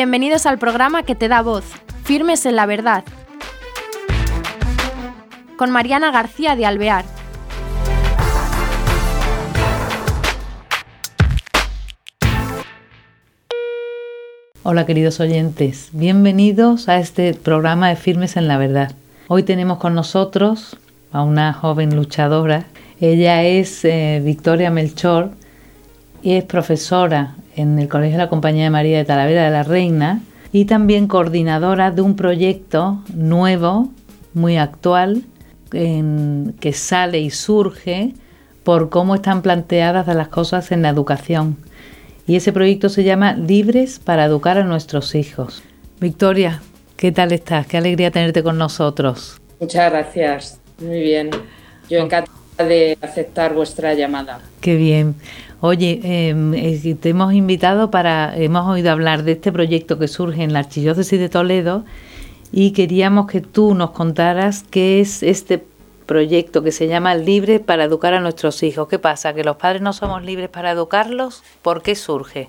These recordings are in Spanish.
Bienvenidos al programa que te da voz, Firmes en la Verdad, con Mariana García de Alvear. Hola queridos oyentes, bienvenidos a este programa de Firmes en la Verdad. Hoy tenemos con nosotros a una joven luchadora. Ella es eh, Victoria Melchor y es profesora en el Colegio de la Compañía de María de Talavera de la Reina y también coordinadora de un proyecto nuevo, muy actual, que sale y surge por cómo están planteadas las cosas en la educación. Y ese proyecto se llama Libres para educar a nuestros hijos. Victoria, ¿qué tal estás? Qué alegría tenerte con nosotros. Muchas gracias. Muy bien. Yo encantada de aceptar vuestra llamada. Qué bien. Oye, eh, te hemos invitado para, hemos oído hablar de este proyecto que surge en la Archidiócesis de Toledo y queríamos que tú nos contaras qué es este proyecto que se llama Libre para educar a nuestros hijos. ¿Qué pasa? ¿Que los padres no somos libres para educarlos? ¿Por qué surge?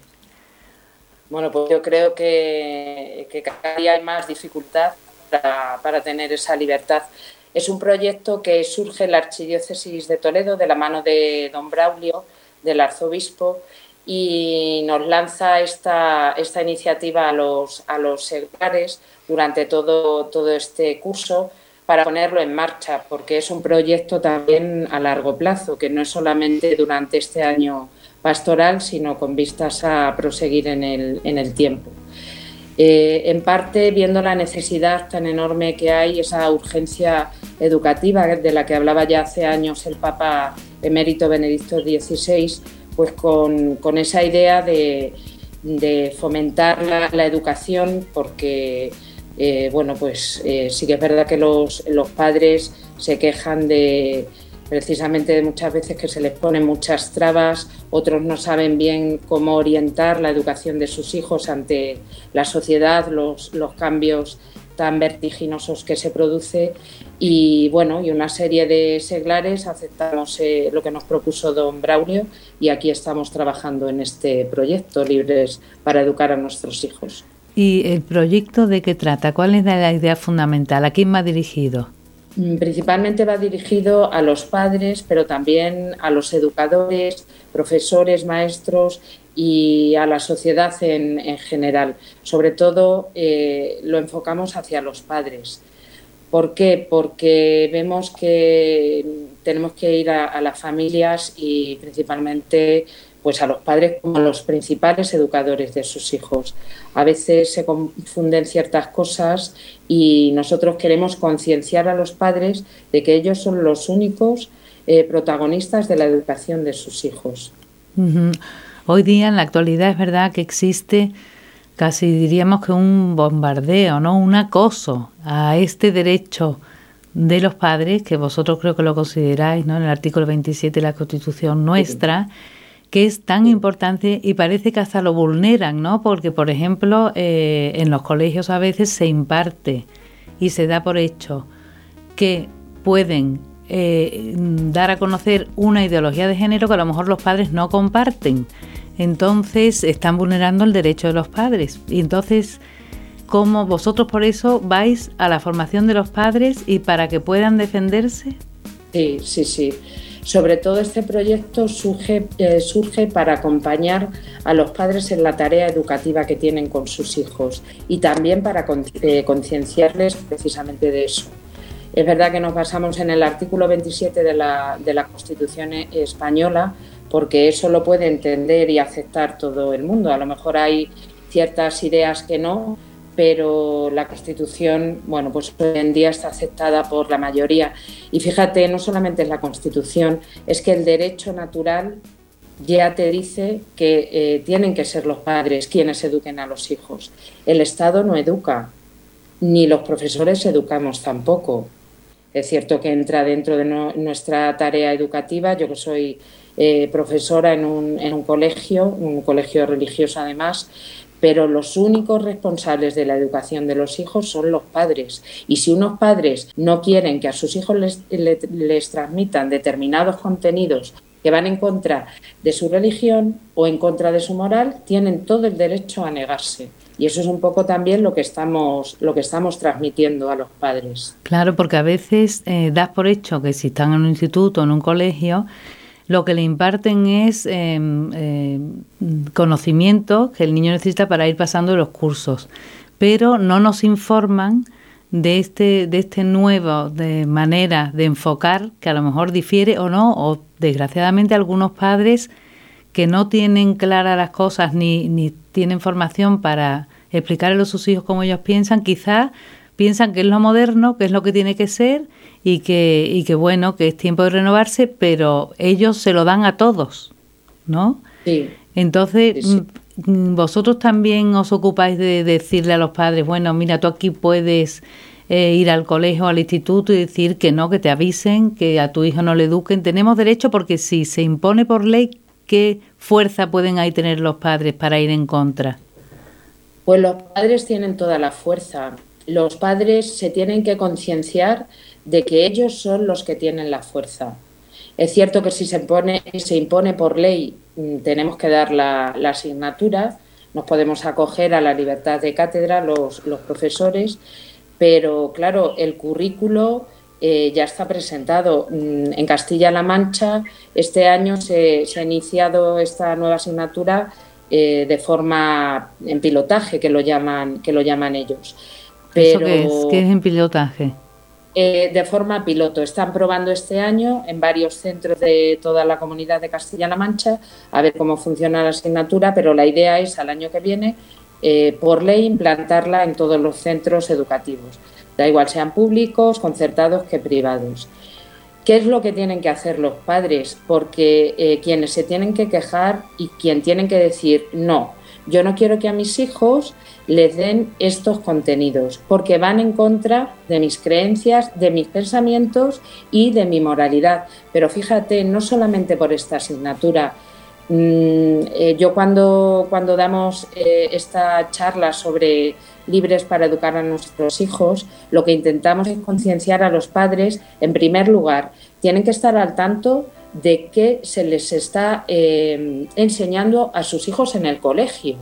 Bueno, pues yo creo que, cada día hay más dificultad para, para tener esa libertad. Es un proyecto que surge en la Archidiócesis de Toledo de la mano de don Braulio, del arzobispo y nos lanza esta, esta iniciativa a los, a los seglares durante todo, todo este curso para ponerlo en marcha, porque es un proyecto también a largo plazo, que no es solamente durante este año pastoral, sino con vistas a proseguir en el, en el tiempo. Eh, en parte viendo la necesidad tan enorme que hay, esa urgencia educativa de la que hablaba ya hace años el Papa emérito Benedicto XVI, pues con, esa idea de, fomentar la, educación, porque eh, bueno, pues eh, sí que es verdad que los, los padres se quejan de precisamente muchas veces que se les ponen muchas trabas, otros no saben bien cómo orientar la educación de sus hijos ante la sociedad, los, cambios tan vertiginosos que se produce y bueno, y una serie de seglares aceptamos eh, lo que nos propuso don Braulio y aquí estamos trabajando en este proyecto Libres para educar a nuestros hijos. ¿Y el proyecto de qué trata? ¿Cuál es la idea fundamental? ¿A quién va dirigido? Mm, principalmente va dirigido a los padres, pero también a los educadores, profesores, maestros y a la sociedad en, general. Sobre todo eh, lo enfocamos hacia los padres. ¿Por qué? Porque vemos que tenemos que ir a las familias y principalmente pues a los padres como a los principales educadores de sus hijos. A veces se confunden ciertas cosas y nosotros queremos concienciar a los padres de que ellos son los únicos eh, protagonistas de la educación de sus hijos. Hoy día, en la actualidad, es verdad que existe casi diríamos que un bombardeo, ¿no? Un acoso a este derecho de los padres, que vosotros creo que lo consideráis, ¿no? En el artículo 27 de la Constitución nuestra que es tan importante y parece que hasta lo vulneran, ¿no? Porque, por ejemplo, eh, en los colegios a veces se imparte y se da por hecho que pueden eh, dar a conocer una ideología de género que a lo mejor los padres no comparten. Entonces están vulnerando el derecho de los padres. Y entonces, ¿cómo vosotros por eso vais a la formación de los padres y para que puedan defenderse? Sí, sí, sí. Sobre todo este proyecto surge, eh, surge para acompañar a los padres en la tarea educativa que tienen con sus hijos y también para eh, concienciarles precisamente de eso. Es verdad que nos basamos en el artículo 27 de la, de la Constitución española porque eso lo puede entender y aceptar todo el mundo. A lo mejor hay ciertas ideas que no, pero la Constitución, bueno, pues hoy en día está aceptada por la mayoría. Y fíjate, no solamente es la Constitución, es que el derecho natural ya te dice que eh, tienen que ser los padres quienes eduquen a los hijos. El Estado no educa, ni los profesores educamos tampoco. Es cierto que entra dentro de nuestra tarea educativa. Yo que soy eh, profesora en un, en un colegio, un colegio religioso además, pero los únicos responsables de la educación de los hijos son los padres. Y si unos padres no quieren que a sus hijos les, transmitan determinados contenidos que van en contra de su religión o en contra de su moral, tienen todo el derecho a negarse. Y eso es un poco también lo que estamos, lo que estamos transmitiendo a los padres. Claro, porque a veces eh, das por hecho que si están en un instituto o en un colegio, lo que le imparten es eh, eh, conocimientos que el niño necesita para ir pasando los cursos, pero no nos informan de este, de este nuevo de manera de enfocar que a lo mejor difiere o no, o desgraciadamente algunos padres que no tienen claras las cosas ni, ni tienen formación para explicarle a sus hijos cómo ellos piensan, quizás piensan que es lo moderno, que es lo que tiene que ser y que, y que bueno, que es tiempo de renovarse, pero ellos se lo dan a todos, ¿no? Sí. Entonces, mm, vosotros también os ocupáis de decirle a los padres, bueno, mira, tú aquí puedes eh, ir al colegio, al instituto y decir que no, que te avisen, que a tu hijo no le eduquen. Tenemos derecho porque si se impone por ley, ¿qué fuerza pueden ahí tener los padres para ir en contra? Pues los padres tienen toda la fuerza. Los padres se tienen que concienciar de que ellos son los que tienen la fuerza. Es cierto que si se, pone, se impone por ley mm, tenemos que dar la, asignatura, nos podemos acoger a la libertad de cátedra los, profesores, pero claro, el currículo eh, ya está presentado. Mm, en Castilla-La Mancha este año se, se, ha iniciado esta nueva asignatura eh, de forma en pilotaje, que lo llaman, que lo llaman ellos. Pero, qué es? ¿Qué es en pilotaje? Eh, de forma piloto. Están probando este año en varios centros de toda la comunidad de Castilla-La Mancha a ver cómo funciona la asignatura, pero la idea es al año que viene, eh, por ley, implantarla en todos los centros educativos. Da igual sean públicos, concertados que privados. ¿Qué es lo que tienen que hacer los padres? Porque eh, quienes se tienen que quejar y quien tienen que decir no, yo no quiero que a mis hijos les den estos contenidos, porque van en contra de mis creencias, de mis pensamientos y de mi moralidad. Pero fíjate, no solamente por esta asignatura, mm, eh, yo cuando, cuando damos eh, esta charla sobre libres para educar a nuestros hijos, lo que intentamos es concienciar a los padres, en primer lugar, tienen que estar al tanto de qué se les está eh, enseñando a sus hijos en el colegio.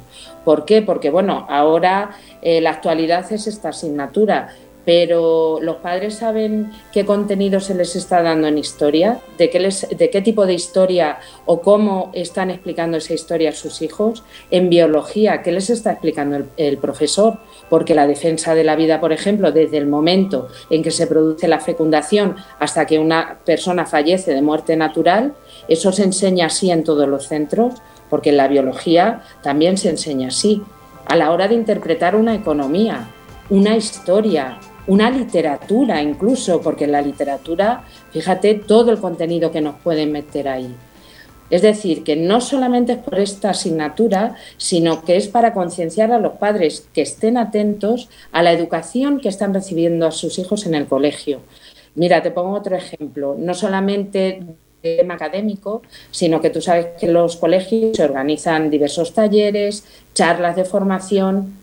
¿Por qué? Porque, bueno, ahora eh, la actualidad es esta asignatura, pero los padres saben qué contenido se les está dando en historia, de qué, les, de qué tipo de historia o cómo están explicando esa historia a sus hijos, en biología, qué les está explicando el, profesor, porque la defensa de la vida, por ejemplo, desde el momento en que se produce la fecundación hasta que una persona fallece de muerte natural, eso se enseña así en todos los centros, porque en la biología también se enseña así. A la hora de interpretar una economía, una historia, una literatura incluso, porque en la literatura, fíjate todo el contenido que nos pueden meter ahí. Es decir, que no solamente es por esta asignatura, sino que es para concienciar a los padres que estén atentos a la educación que están recibiendo a sus hijos en el colegio. Mira, te pongo otro ejemplo. No solamente tema académico, sino que tú sabes que los colegios se organizan diversos talleres, charlas de formación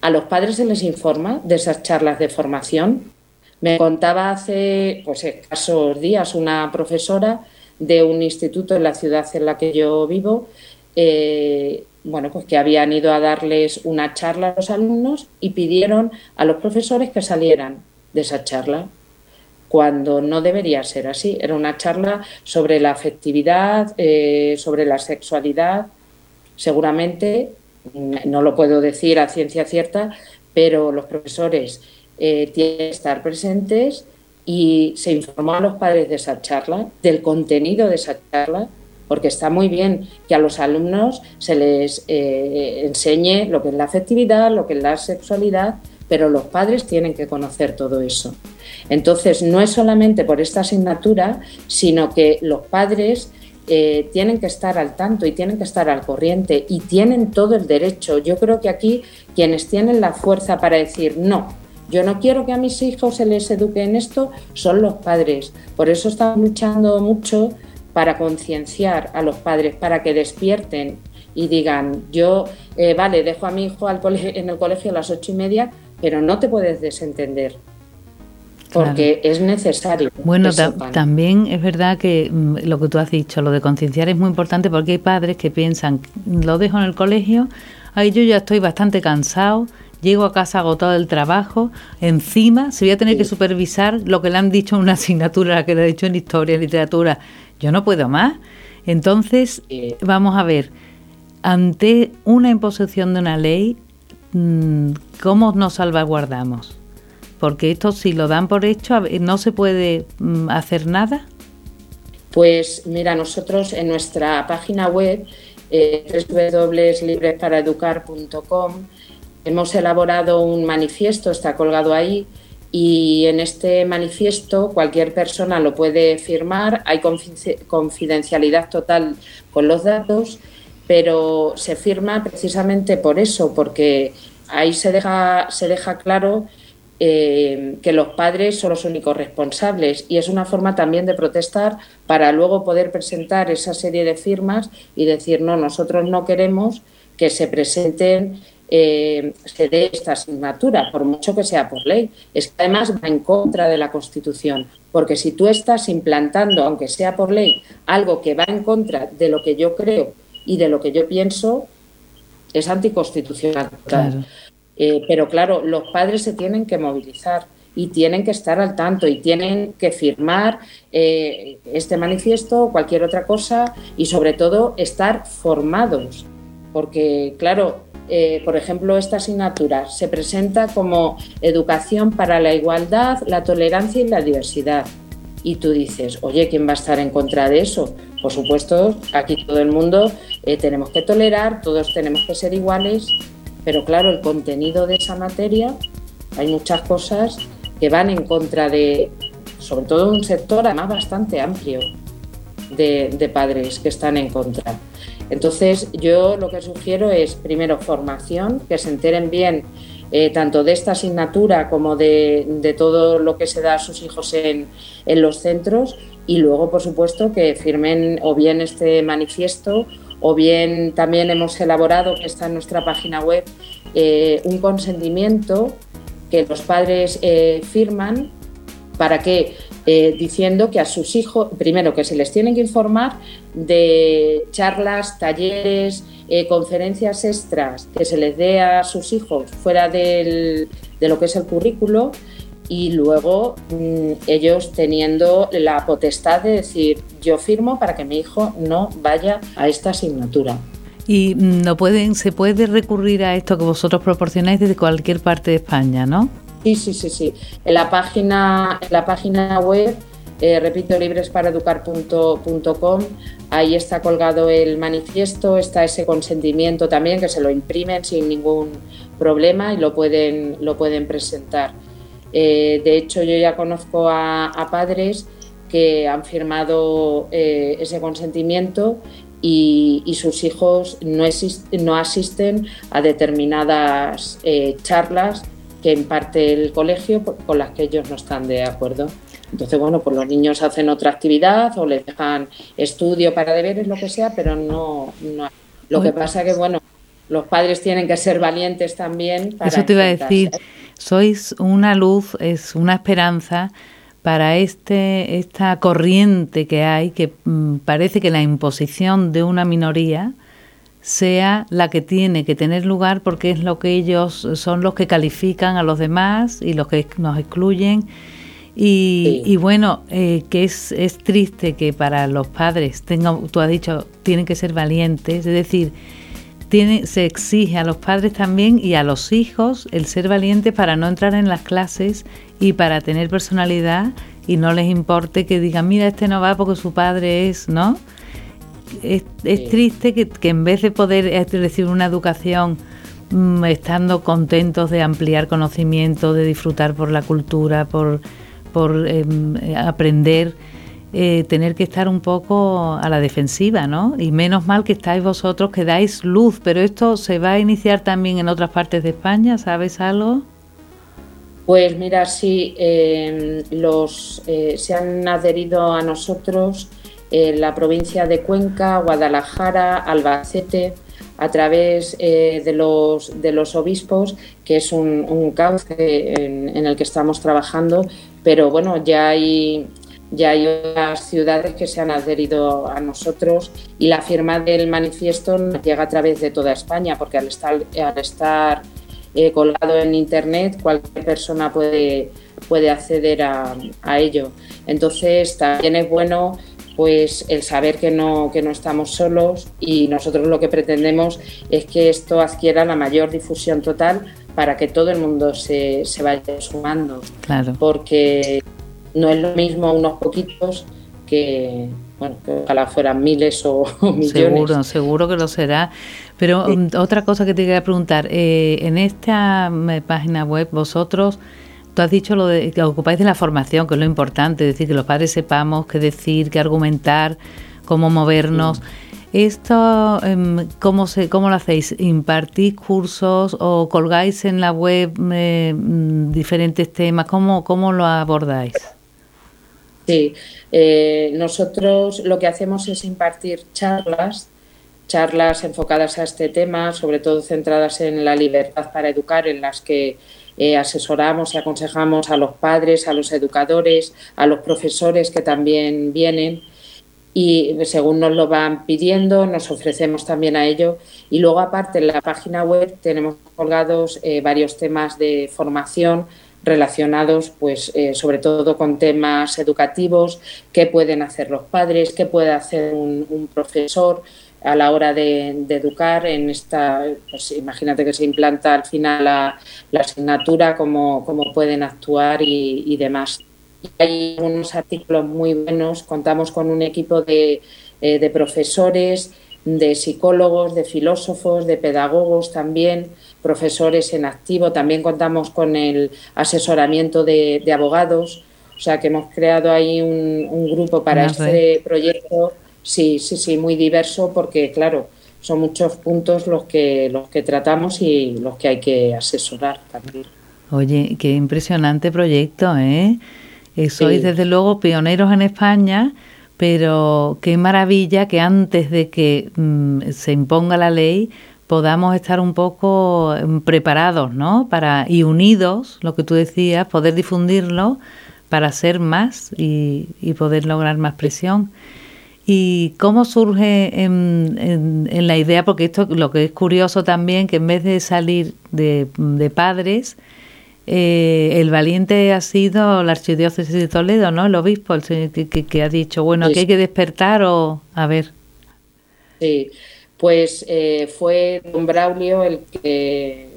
a los padres se les informa de esas charlas de formación. Me contaba hace pues, escasos días una profesora de un instituto en la ciudad en la que yo vivo, eh, bueno, pues que habían ido a darles una charla a los alumnos y pidieron a los profesores que salieran de esa charla, cuando no debería ser así. Era una charla sobre la afectividad, eh, sobre la sexualidad. Seguramente no lo puedo decir a ciencia cierta, pero los profesores eh, tienen que estar presentes y se informó a los padres de esa charla, del contenido de esa charla, porque está muy bien que a los alumnos se les eh, enseñe lo que es la afectividad, lo que es la sexualidad, pero los padres tienen que conocer todo eso. Entonces, no es solamente por esta asignatura, sino que los padres eh, tienen que estar al tanto y tienen que estar al corriente y tienen todo el derecho. Yo creo que aquí quienes tienen la fuerza para decir no, yo no quiero que a mis hijos se les eduque en esto, son los padres. Por eso estamos luchando mucho para concienciar a los padres, para que despierten y digan, yo, eh, vale, dejo a mi hijo al en el colegio a las ocho y media, pero no te puedes desentender porque es necesario. Bueno, también es verdad que mm, lo que tú has dicho, lo de concienciar es muy importante porque hay padres que piensan, lo dejo en el colegio, ay, yo ya estoy bastante cansado, llego a casa agotado del trabajo, encima se voy a tener que supervisar lo que le han dicho en una asignatura, que le han dicho en historia, literatura, yo no puedo más. Entonces, vamos a ver, ante una imposición de una ley, mm, ¿cómo nos salvaguardamos? Porque esto si lo dan por hecho, ¿no se puede mm, hacer nada? Pues mira, nosotros en nuestra página web, eh, www.libresparaeducar.com, hemos elaborado un manifiesto, está colgado ahí, y en este manifiesto cualquier persona lo puede firmar, hay confidencialidad total con los datos, pero se firma precisamente por eso, porque ahí se deja, claro eh, que los padres son los únicos responsables y es una forma también de protestar para luego poder presentar esa serie de firmas y decir no, nosotros no queremos que se presenten eh, se dé esta asignatura, por mucho que sea por ley. Es que además va en contra de la Constitución, porque si tú estás implantando, aunque sea por ley, algo que va en contra de lo que yo creo y de lo que yo pienso, es anticonstitucional. Eh, pero claro, los padres se tienen que movilizar y tienen que estar al tanto y tienen que firmar eh, este manifiesto o cualquier otra cosa y sobre todo estar formados. Porque claro, eh, por ejemplo, esta asignatura se presenta como educación para la igualdad, la tolerancia y la diversidad. Y tú dices, oye, ¿quién va a estar en contra de eso? Por supuesto, aquí todo el mundo tenemos que tolerar, todos tenemos que ser iguales pero claro, el contenido de esa materia, hay muchas cosas que van en contra de, sobre todo un sector además bastante amplio de, padres que están en contra. Entonces, yo lo que sugiero es, primero, formación, que se enteren bien eh, tanto de esta asignatura como de, todo lo que se da a sus hijos en, en los centros y luego, por supuesto, que firmen o bien este manifiesto o bien también hemos elaborado, que está en nuestra página web, eh, un consentimiento que los padres eh, firman para que eh, diciendo que a sus hijos, primero que se les tienen que informar de charlas, talleres, conferencias extras que se les dé a sus hijos fuera de lo que es el currículo y luego mm, ellos teniendo la potestad de decir yo firmo para que mi hijo no vaya a esta asignatura. Y mm, no pueden, se puede recurrir a esto que vosotros proporcionáis desde cualquier parte de España, ¿no? Sí, sí, sí, sí. En la página, en la página web, eh, repito, libresparaeducar.com, ahí está colgado el manifiesto, está ese consentimiento también, que se lo imprimen sin ningún problema y lo pueden, lo pueden presentar. Eh, de hecho, yo ya conozco a, padres que han firmado eh, ese consentimiento y, sus hijos no, asisten a determinadas eh, charlas que imparte el colegio con las que ellos no están de acuerdo. Entonces, bueno, pues los niños hacen otra actividad o les dejan estudio para deberes, lo que sea, pero no. Lo que pasa que, bueno, los padres tienen que ser valientes también. Eso te iba a decir sois una luz, es una esperanza para este, esta corriente que hay, que mm, parece que la imposición de una minoría sea la que tiene que tener lugar porque es lo que ellos son los que califican a los demás y los que nos excluyen. Y, bueno, eh, que es, es triste que para los padres, tengan, tú has dicho, tienen que ser valientes, es decir, tiene, se exige a los padres también y a los hijos el ser valientes para no entrar en las clases y para tener personalidad y no les importe que digan, mira, este no va porque su padre es, ¿no? Es, triste que, en vez de poder recibir una educación mm, estando contentos de ampliar conocimiento, de disfrutar por la cultura, por, por em, aprender, eh, tener que estar un poco a la defensiva, ¿no? Y menos mal que estáis vosotros, que dais luz, pero esto se va a iniciar también en otras partes de España, ¿sabes algo? Pues mira, sí, em, los, eh, se han adherido a nosotros en la provincia de Cuenca, Guadalajara, Albacete, a través eh, de, los, de los obispos, que es un, cauce en, el que estamos trabajando, pero bueno, ya hay ya hay otras ciudades que se han adherido a nosotros y la firma del manifiesto llega a través de toda España, porque al estar, eh, colgado en Internet cualquier persona puede, puede acceder a, ello. Entonces también es bueno pues el saber que no, que no estamos solos y nosotros lo que pretendemos es que esto adquiera la mayor difusión total para que todo el mundo se, se vaya sumando. Claro. Porque no es lo mismo unos poquitos que, bueno, que ojalá fueran miles o, millones. Seguro, seguro que lo será. Pero um, otra cosa que te quería preguntar, eh, en esta eh, página web vosotros, tú has dicho lo de que ocupáis de la formación, que es lo importante, es decir, que los padres sepamos qué decir, qué argumentar, cómo movernos. ¿Esto em, ¿cómo, se, cómo lo hacéis? ¿Impartís cursos o colgáis en la web eh, diferentes temas? ¿Cómo, ¿Cómo lo abordáis? Sí, eh, nosotros lo que hacemos es impartir charlas, charlas enfocadas a este tema, sobre todo centradas en la libertad para educar, en las que eh, asesoramos y aconsejamos a los padres, a los educadores, a los profesores que también vienen y según nos lo van pidiendo, nos ofrecemos también a ello. Y luego, aparte, en la página web tenemos colgados eh, varios temas de formación relacionados pues eh, sobre todo con temas educativos, qué pueden hacer los padres, qué puede hacer un, profesor a la hora de, educar en esta, pues imagínate que se implanta al final la, asignatura, cómo, cómo, pueden actuar y, demás. hay unos artículos muy buenos, contamos con un equipo de, eh, de profesores, de psicólogos, de filósofos, de pedagogos también, profesores en activo. También contamos con el asesoramiento de, abogados. O sea que hemos creado ahí un, grupo para este proyecto. Sí, sí, sí, muy diverso porque, claro, son muchos puntos los que, los que tratamos y los que hay que asesorar también. Oye, qué impresionante proyecto, ¿eh? eh sois desde luego pioneros en España, pero qué maravilla que antes de que mm, se imponga la ley podamos estar un poco em, preparados, ¿no? Para, y unidos, lo que tú decías, poder difundirlo para ser más y, poder lograr más presión. ¿Y cómo surge en, la idea? Porque esto lo que es curioso también, que en vez de salir de, padres, eh, el valiente ha sido la archidiócesis de Toledo, ¿no? El obispo, el que, que, ha dicho, bueno, aquí hay que despertar o... A ver. Sí, pues eh, fue don Braulio el que,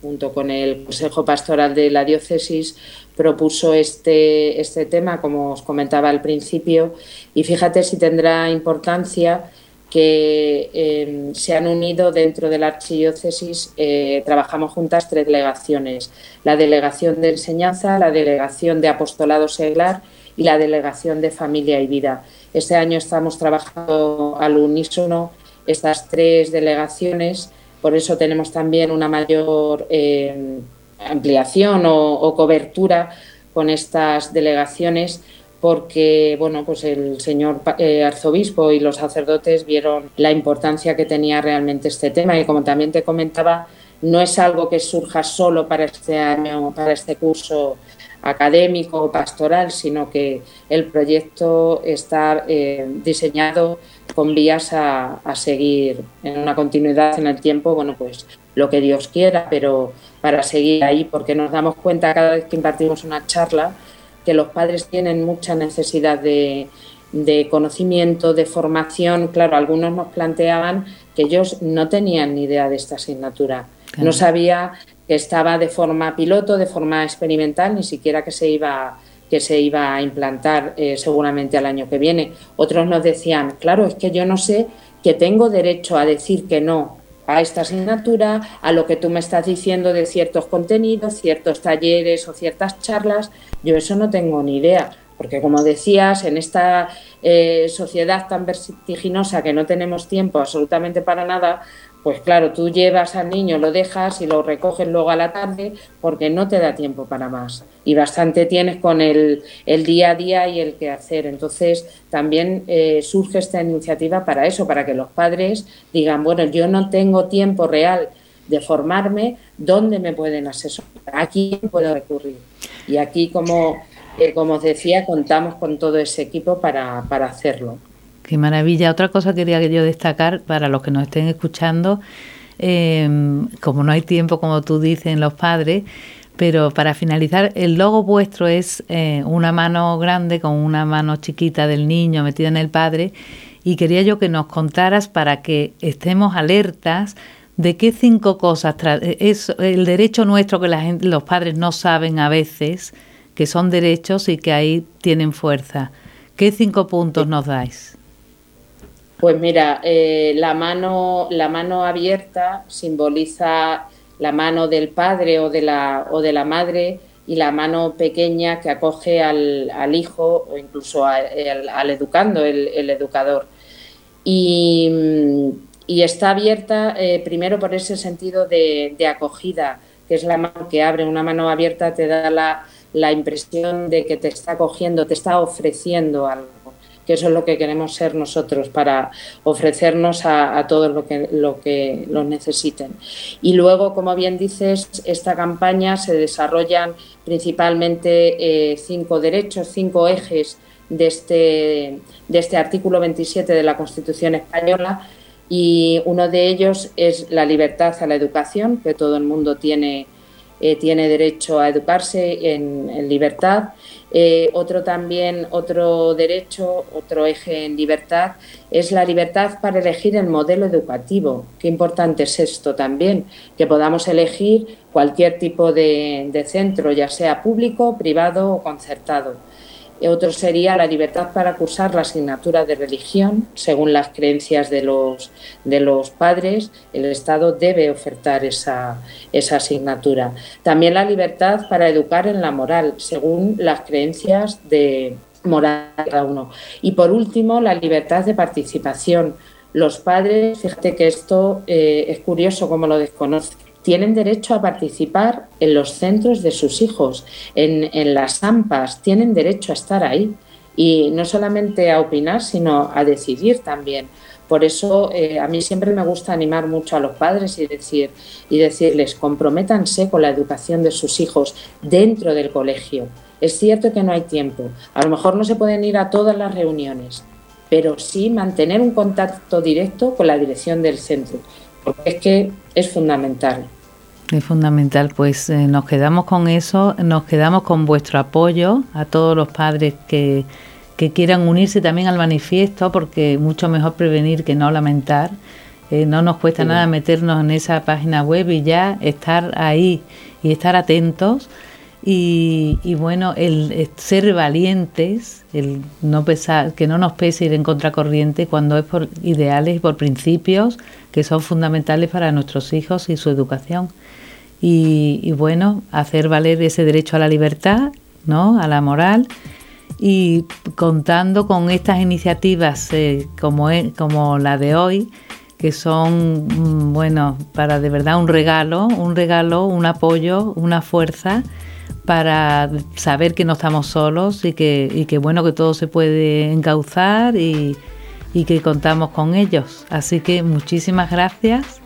junto con el Consejo Pastoral de la Diócesis, propuso este, este tema, como os comentaba al principio, y fíjate si tendrá importancia que em, se han unido dentro de la archidiócesis, eh, trabajamos juntas tres delegaciones, la delegación de enseñanza, la delegación de apostolado seglar y la delegación de familia y vida. Este año estamos trabajando al unísono estas tres delegaciones, por eso tenemos también una mayor eh, ampliación o, cobertura con estas delegaciones porque bueno pues el señor eh, arzobispo y los sacerdotes vieron la importancia que tenía realmente este tema y como también te comentaba no es algo que surja solo para este año para este curso académico o pastoral sino que el proyecto está eh, diseñado con vías a, seguir en una continuidad en el tiempo, bueno, pues lo que Dios quiera, pero para seguir ahí, porque nos damos cuenta cada vez que impartimos una charla que los padres tienen mucha necesidad de, conocimiento, de formación. Claro, algunos nos planteaban que ellos no tenían ni idea de esta asignatura. No sabía que estaba de forma piloto, de forma experimental, ni siquiera que se iba que se iba a implantar eh, seguramente al año que viene. Otros nos decían, claro, es que yo no sé que tengo derecho a decir que no a esta asignatura, a lo que tú me estás diciendo de ciertos contenidos, ciertos talleres o ciertas charlas, yo eso no tengo ni idea. Porque como decías, en esta eh, sociedad tan vertiginosa que no tenemos tiempo absolutamente para nada, pues claro, tú llevas al niño, lo dejas y lo recoges luego a la tarde porque no te da tiempo para más. Y bastante tienes con el, día a día y el que hacer. Entonces, también eh, surge esta iniciativa para eso, para que los padres digan, bueno, yo no tengo tiempo real de formarme, ¿dónde me pueden asesorar? ¿A quién puedo recurrir? Y aquí, como eh, como os decía, contamos con todo ese equipo para, para hacerlo. Qué maravilla. Otra cosa quería yo destacar para los que nos estén escuchando, em, como no hay tiempo, como tú dices, en los padres, pero para finalizar, el logo vuestro es eh, una mano grande con una mano chiquita del niño metida en el padre y quería yo que nos contaras para que estemos alertas de qué cinco cosas es el derecho nuestro que la los padres no saben a veces que son derechos y que ahí tienen fuerza. ¿Qué cinco puntos nos dais? Pues mira, eh, la, mano, la mano abierta simboliza la mano del padre o de la, o de la madre y la mano pequeña que acoge al, al hijo o incluso al, educando, el, educador. Y, está abierta eh, primero por ese sentido de, de, acogida, que es la mano que abre. Una mano abierta te da la, la impresión de que te está acogiendo, te está ofreciendo algo que eso es lo que queremos ser nosotros para ofrecernos a, todos lo que, lo que lo necesiten. Y luego, como bien dices, esta campaña se desarrollan principalmente eh, cinco derechos, cinco ejes de este, de este artículo 27 de la Constitución española y uno de ellos es la libertad a la educación, que todo el mundo tiene, eh, tiene derecho a educarse en libertad. Eh, otro también, otro derecho, otro eje en libertad, es la libertad para elegir el modelo educativo. Qué importante es esto también, que podamos elegir cualquier tipo de centro, ya sea público, privado o concertado. Otro sería la libertad para cursar la asignatura de religión según las creencias de los, de los padres. El Estado debe ofertar esa, esa asignatura. También la libertad para educar en la moral según las creencias de moral de cada uno. Y por último, la libertad de participación. Los padres, fíjate que esto eh, es curioso como lo desconocen tienen derecho a participar en los centros de sus hijos, en, las AMPAs, tienen derecho a estar ahí y no solamente a opinar, sino a decidir también. Por eso eh, a mí siempre me gusta animar mucho a los padres y, decir, y decirles, comprométanse con la educación de sus hijos dentro del colegio. Es cierto que no hay tiempo, a lo mejor no se pueden ir a todas las reuniones, pero sí mantener un contacto directo con la dirección del centro, porque es que es fundamental. Es fundamental, pues eh, nos quedamos con eso, nos quedamos con vuestro apoyo a todos los padres que, que quieran unirse también al manifiesto, porque mucho mejor prevenir que no lamentar. Eh, no nos cuesta nada meternos en esa página web y ya estar ahí y estar atentos. Y, y bueno, el, ser valientes, el no pesar, que no nos pese ir en contracorriente cuando es por ideales y por principios que son fundamentales para nuestros hijos y su educación y, bueno, hacer valer ese derecho a la libertad, ¿no? a la moral y contando con estas iniciativas eh, como, como la de hoy, que son, mm, bueno, para de verdad un regalo, un regalo, un apoyo, una fuerza para saber que no estamos solos y que, y que bueno, que todo se puede encauzar y, y que contamos con ellos. Así que muchísimas gracias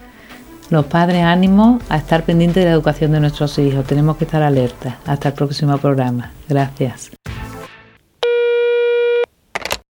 los padres, ánimo a estar pendientes de la educación de nuestros hijos. Tenemos que estar alertas. Hasta el próximo programa. Gracias.